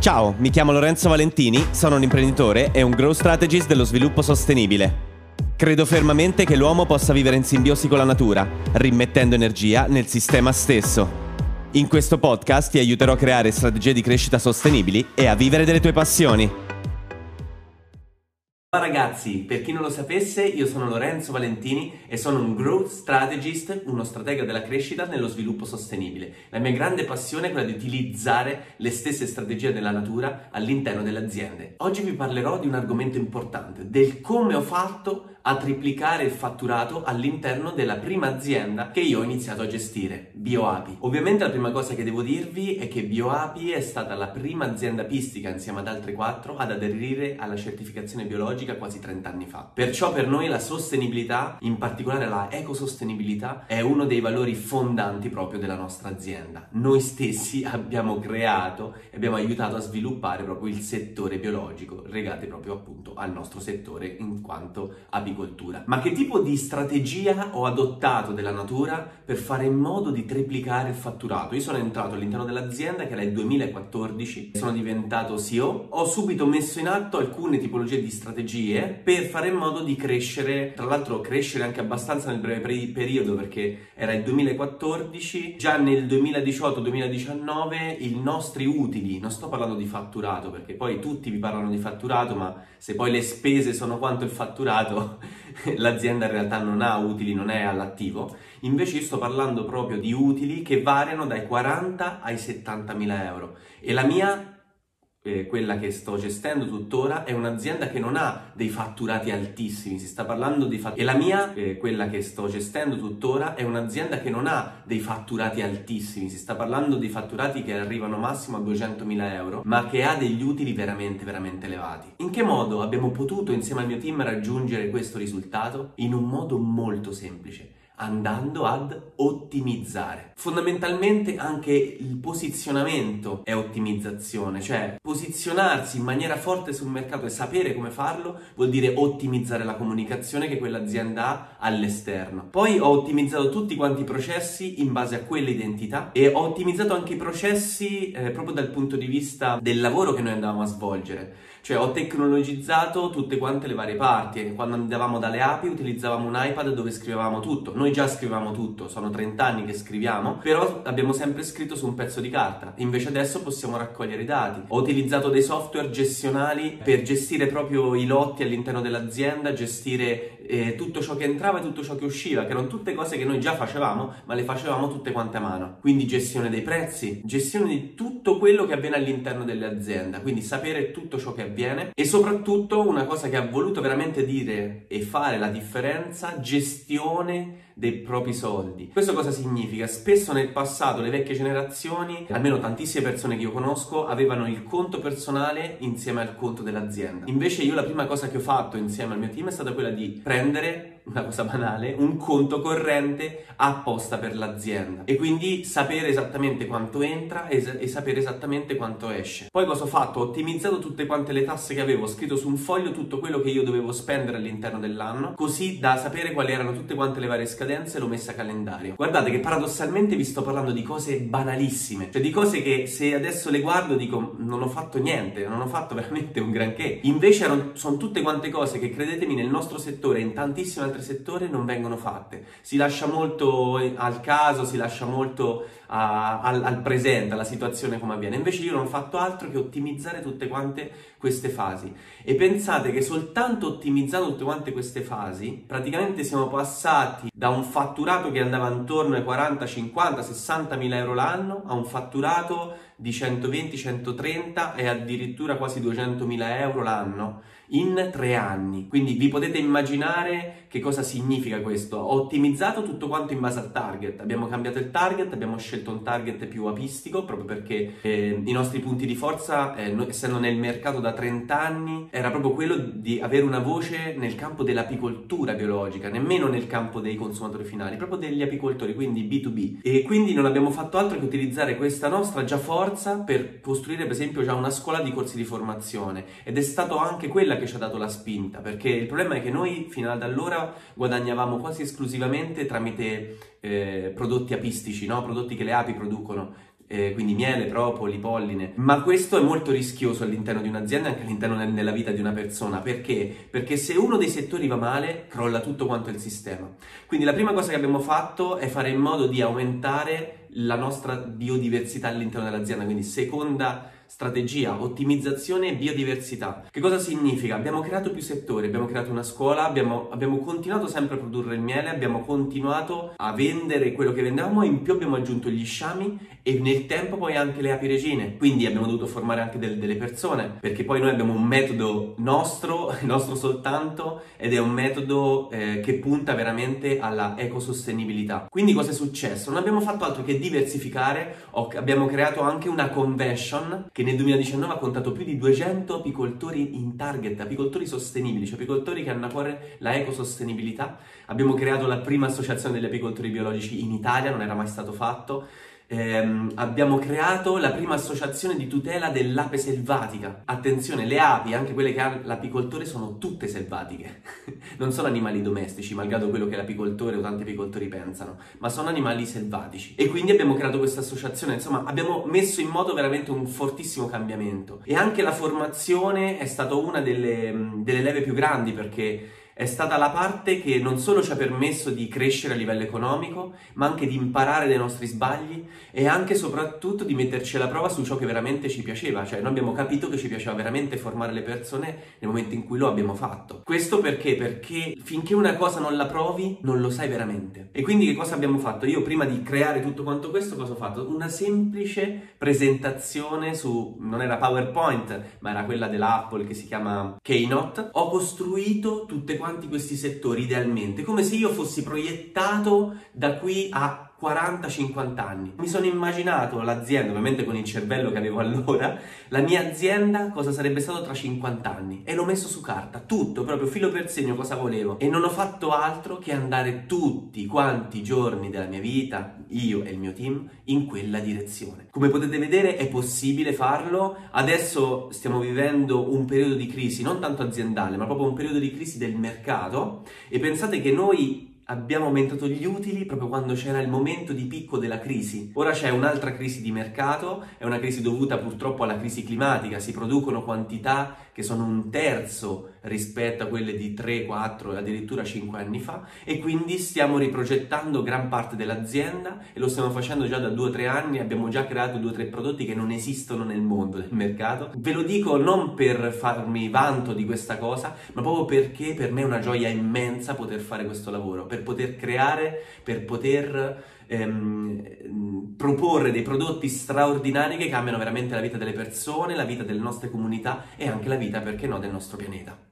Ciao, mi chiamo Lorenzo Valentini, sono un imprenditore e un growth strategist dello sviluppo sostenibile. Credo fermamente che l'uomo possa vivere in simbiosi con la natura, rimettendo energia nel sistema stesso. In questo podcast ti aiuterò a creare strategie di crescita sostenibili e a vivere delle tue passioni. Ciao ragazzi, per chi non lo sapesse, io sono Lorenzo Valentini e sono un growth strategist, uno stratega della crescita nello sviluppo sostenibile. La mia grande passione è quella di utilizzare le stesse strategie della natura all'interno delle aziende. Oggi vi parlerò di un argomento importante, del come ho fatto a triplicare il fatturato all'interno della prima azienda che io ho iniziato a gestire, BioApi. Ovviamente la prima cosa che devo dirvi è che BioApi è stata la prima azienda pistica insieme ad altre quattro ad aderire alla certificazione biologica quasi 30 anni fa. Perciò per noi la sostenibilità, in particolare la ecosostenibilità, è uno dei valori fondanti proprio della nostra azienda. Noi stessi abbiamo creato e abbiamo aiutato a sviluppare proprio il settore biologico, legate proprio appunto al nostro settore in quanto apicoltura agricoltura. Ma che tipo di strategia ho adottato della natura per fare in modo di triplicare il fatturato? Io sono entrato all'interno dell'azienda che era il 2014, sono diventato CEO, ho subito messo in atto alcune tipologie di strategie per fare in modo di crescere, tra l'altro crescere anche abbastanza nel breve periodo perché era il 2014, già nel 2018-2019 i nostri utili, non sto parlando di fatturato perché poi tutti vi parlano di fatturato, ma se poi le spese sono quanto il fatturato, l'azienda in realtà non ha utili, non è all'attivo. Invece io sto parlando proprio di utili che variano dai 40 ai 70 mila euro. E la mia eh, quella che sto gestendo tuttora, è un'azienda che non ha dei fatturati altissimi, si sta parlando di fatturati. E la mia, eh, quella che sto gestendo tuttora, è un'azienda che non ha dei fatturati altissimi, si sta parlando di fatturati che arrivano massimo a 200.000 euro, ma che ha degli utili veramente, veramente elevati. In che modo abbiamo potuto insieme al mio team raggiungere questo risultato? In un modo molto semplice andando ad ottimizzare. Fondamentalmente anche il posizionamento è ottimizzazione, cioè posizionarsi in maniera forte sul mercato e sapere come farlo vuol dire ottimizzare la comunicazione che quell'azienda ha all'esterno. Poi ho ottimizzato tutti quanti i processi in base a quelle identità e ho ottimizzato anche i processi eh, proprio dal punto di vista del lavoro che noi andavamo a svolgere. Cioè ho tecnologizzato tutte quante le varie parti. Quando andavamo dalle api utilizzavamo un iPad dove scrivevamo tutto. Noi già scrivevamo tutto, sono 30 anni che scriviamo, però abbiamo sempre scritto su un pezzo di carta. Invece adesso possiamo raccogliere i dati. Ho utilizzato dei software gestionali per gestire proprio i lotti all'interno dell'azienda, gestire eh, tutto ciò che entrava e tutto ciò che usciva, che erano tutte cose che noi già facevamo, ma le facevamo tutte quante a mano. Quindi gestione dei prezzi, gestione di tutto quello che avviene all'interno dell'azienda, quindi sapere tutto ciò che avviene e soprattutto una cosa che ha voluto veramente dire e fare la differenza, gestione dei propri soldi. Questo cosa significa? Spesso nel passato le vecchie generazioni, almeno tantissime persone che io conosco, avevano il conto personale insieme al conto dell'azienda. Invece io la prima cosa che ho fatto insieme al mio team è stata quella di prendere prendere una cosa banale, un conto corrente apposta per l'azienda e quindi sapere esattamente quanto entra e, e, sapere esattamente quanto esce. Poi cosa ho fatto? Ho ottimizzato tutte quante le tasse che avevo, ho scritto su un foglio tutto quello che io dovevo spendere all'interno dell'anno, così da sapere quali erano tutte quante le varie scadenze e l'ho messa a calendario. Guardate che paradossalmente vi sto parlando di cose banalissime, cioè di cose che se adesso le guardo dico non ho fatto niente, non ho fatto veramente un granché. Invece erano, sono tutte quante cose che credetemi nel nostro settore e in tantissime altre settore non vengono fatte. Si lascia molto al caso, si lascia molto a, al, al, presente, alla situazione come avviene. Invece io non ho fatto altro che ottimizzare tutte quante queste fasi. E pensate che soltanto ottimizzando tutte quante queste fasi, praticamente siamo passati da un fatturato che andava intorno ai 40, 50, 60 mila euro l'anno a un fatturato di 120, 130 e addirittura quasi 200 mila euro l'anno in tre anni. Quindi vi potete immaginare che cosa significa questo. Ho ottimizzato tutto quanto in base al target. Abbiamo cambiato il target, abbiamo scelto un target più apistico proprio perché eh, i nostri punti di forza, eh, essendo nel mercato da 30 anni, era proprio quello di avere una voce nel campo dell'apicoltura biologica, nemmeno nel campo dei consumatori finali, proprio degli apicoltori, quindi B2B. E quindi non abbiamo fatto altro che utilizzare questa nostra già forza per costruire per esempio già una scuola di corsi di formazione ed è stato anche quella che ci ha dato la spinta, perché il problema è che noi fino ad allora guadagnavamo quasi esclusivamente tramite eh, prodotti apistici, no? prodotti che le api producono eh, quindi miele, propoli, polline, ma questo è molto rischioso all'interno di un'azienda e anche all'interno della vita di una persona, perché? Perché se uno dei settori va male, crolla tutto quanto il sistema. Quindi la prima cosa che abbiamo fatto è fare in modo di aumentare la nostra biodiversità all'interno dell'azienda, quindi seconda strategia, ottimizzazione e biodiversità. Che cosa significa? Abbiamo creato più settori, abbiamo creato una scuola, abbiamo, abbiamo, continuato sempre a produrre il miele, abbiamo continuato a vendere quello che vendevamo e in più abbiamo aggiunto gli sciami e nel tempo poi anche le api regine. Quindi abbiamo dovuto formare anche del, delle persone, perché poi noi abbiamo un metodo nostro, nostro soltanto, ed è un metodo eh, che punta veramente alla ecosostenibilità. Quindi cosa è successo? Non abbiamo fatto altro che diversificare, abbiamo creato anche una convention che nel 2019 ha contato più di 200 apicoltori in target, apicoltori sostenibili, cioè apicoltori che hanno a cuore la ecosostenibilità. Abbiamo creato la prima associazione degli apicoltori biologici in Italia, non era mai stato fatto ehm, abbiamo creato la prima associazione di tutela dell'ape selvatica. Attenzione, le api, anche quelle che ha l'apicoltore, sono tutte selvatiche. non sono animali domestici, malgrado quello che l'apicoltore o tanti apicoltori pensano, ma sono animali selvatici. E quindi abbiamo creato questa associazione, insomma, abbiamo messo in moto veramente un fortissimo cambiamento. E anche la formazione è stata una delle, delle leve più grandi perché è stata la parte che non solo ci ha permesso di crescere a livello economico, ma anche di imparare dai nostri sbagli e anche e soprattutto di metterci alla prova su ciò che veramente ci piaceva, cioè noi abbiamo capito che ci piaceva veramente formare le persone nel momento in cui lo abbiamo fatto. Questo perché? Perché finché una cosa non la provi, non lo sai veramente. E quindi che cosa abbiamo fatto? Io prima di creare tutto quanto questo, cosa ho fatto? Una semplice presentazione su, non era PowerPoint, ma era quella dell'Apple che si chiama Keynote. Ho costruito tutte quante quanti questi settori idealmente, come se io fossi proiettato da qui a 40-50 anni. Mi sono immaginato l'azienda, ovviamente con il cervello che avevo allora, la mia azienda cosa sarebbe stato tra 50 anni e l'ho messo su carta, tutto, proprio filo per segno cosa volevo e non ho fatto altro che andare tutti quanti i giorni della mia vita, io e il mio team, in quella direzione. Come potete vedere è possibile farlo, adesso stiamo vivendo un periodo di crisi, non tanto aziendale, ma proprio un periodo di crisi del mercato e pensate che noi abbiamo aumentato gli utili proprio quando c'era il momento di picco della crisi. Ora c'è un'altra crisi di mercato, è una crisi dovuta purtroppo alla crisi climatica, si producono quantità che sono un terzo rispetto a quelle di 3, 4 addirittura 5 anni fa e quindi stiamo riprogettando gran parte dell'azienda e lo stiamo facendo già da 2-3 anni, abbiamo già creato 2-3 prodotti che non esistono nel mondo del mercato. Ve lo dico non per farmi vanto di questa cosa, ma proprio perché per me è una gioia immensa poter fare questo lavoro, per poter creare, per poter ehm, proporre dei prodotti straordinari che cambiano veramente la vita delle persone, la vita delle nostre comunità e anche la vita, perché no, del nostro pianeta.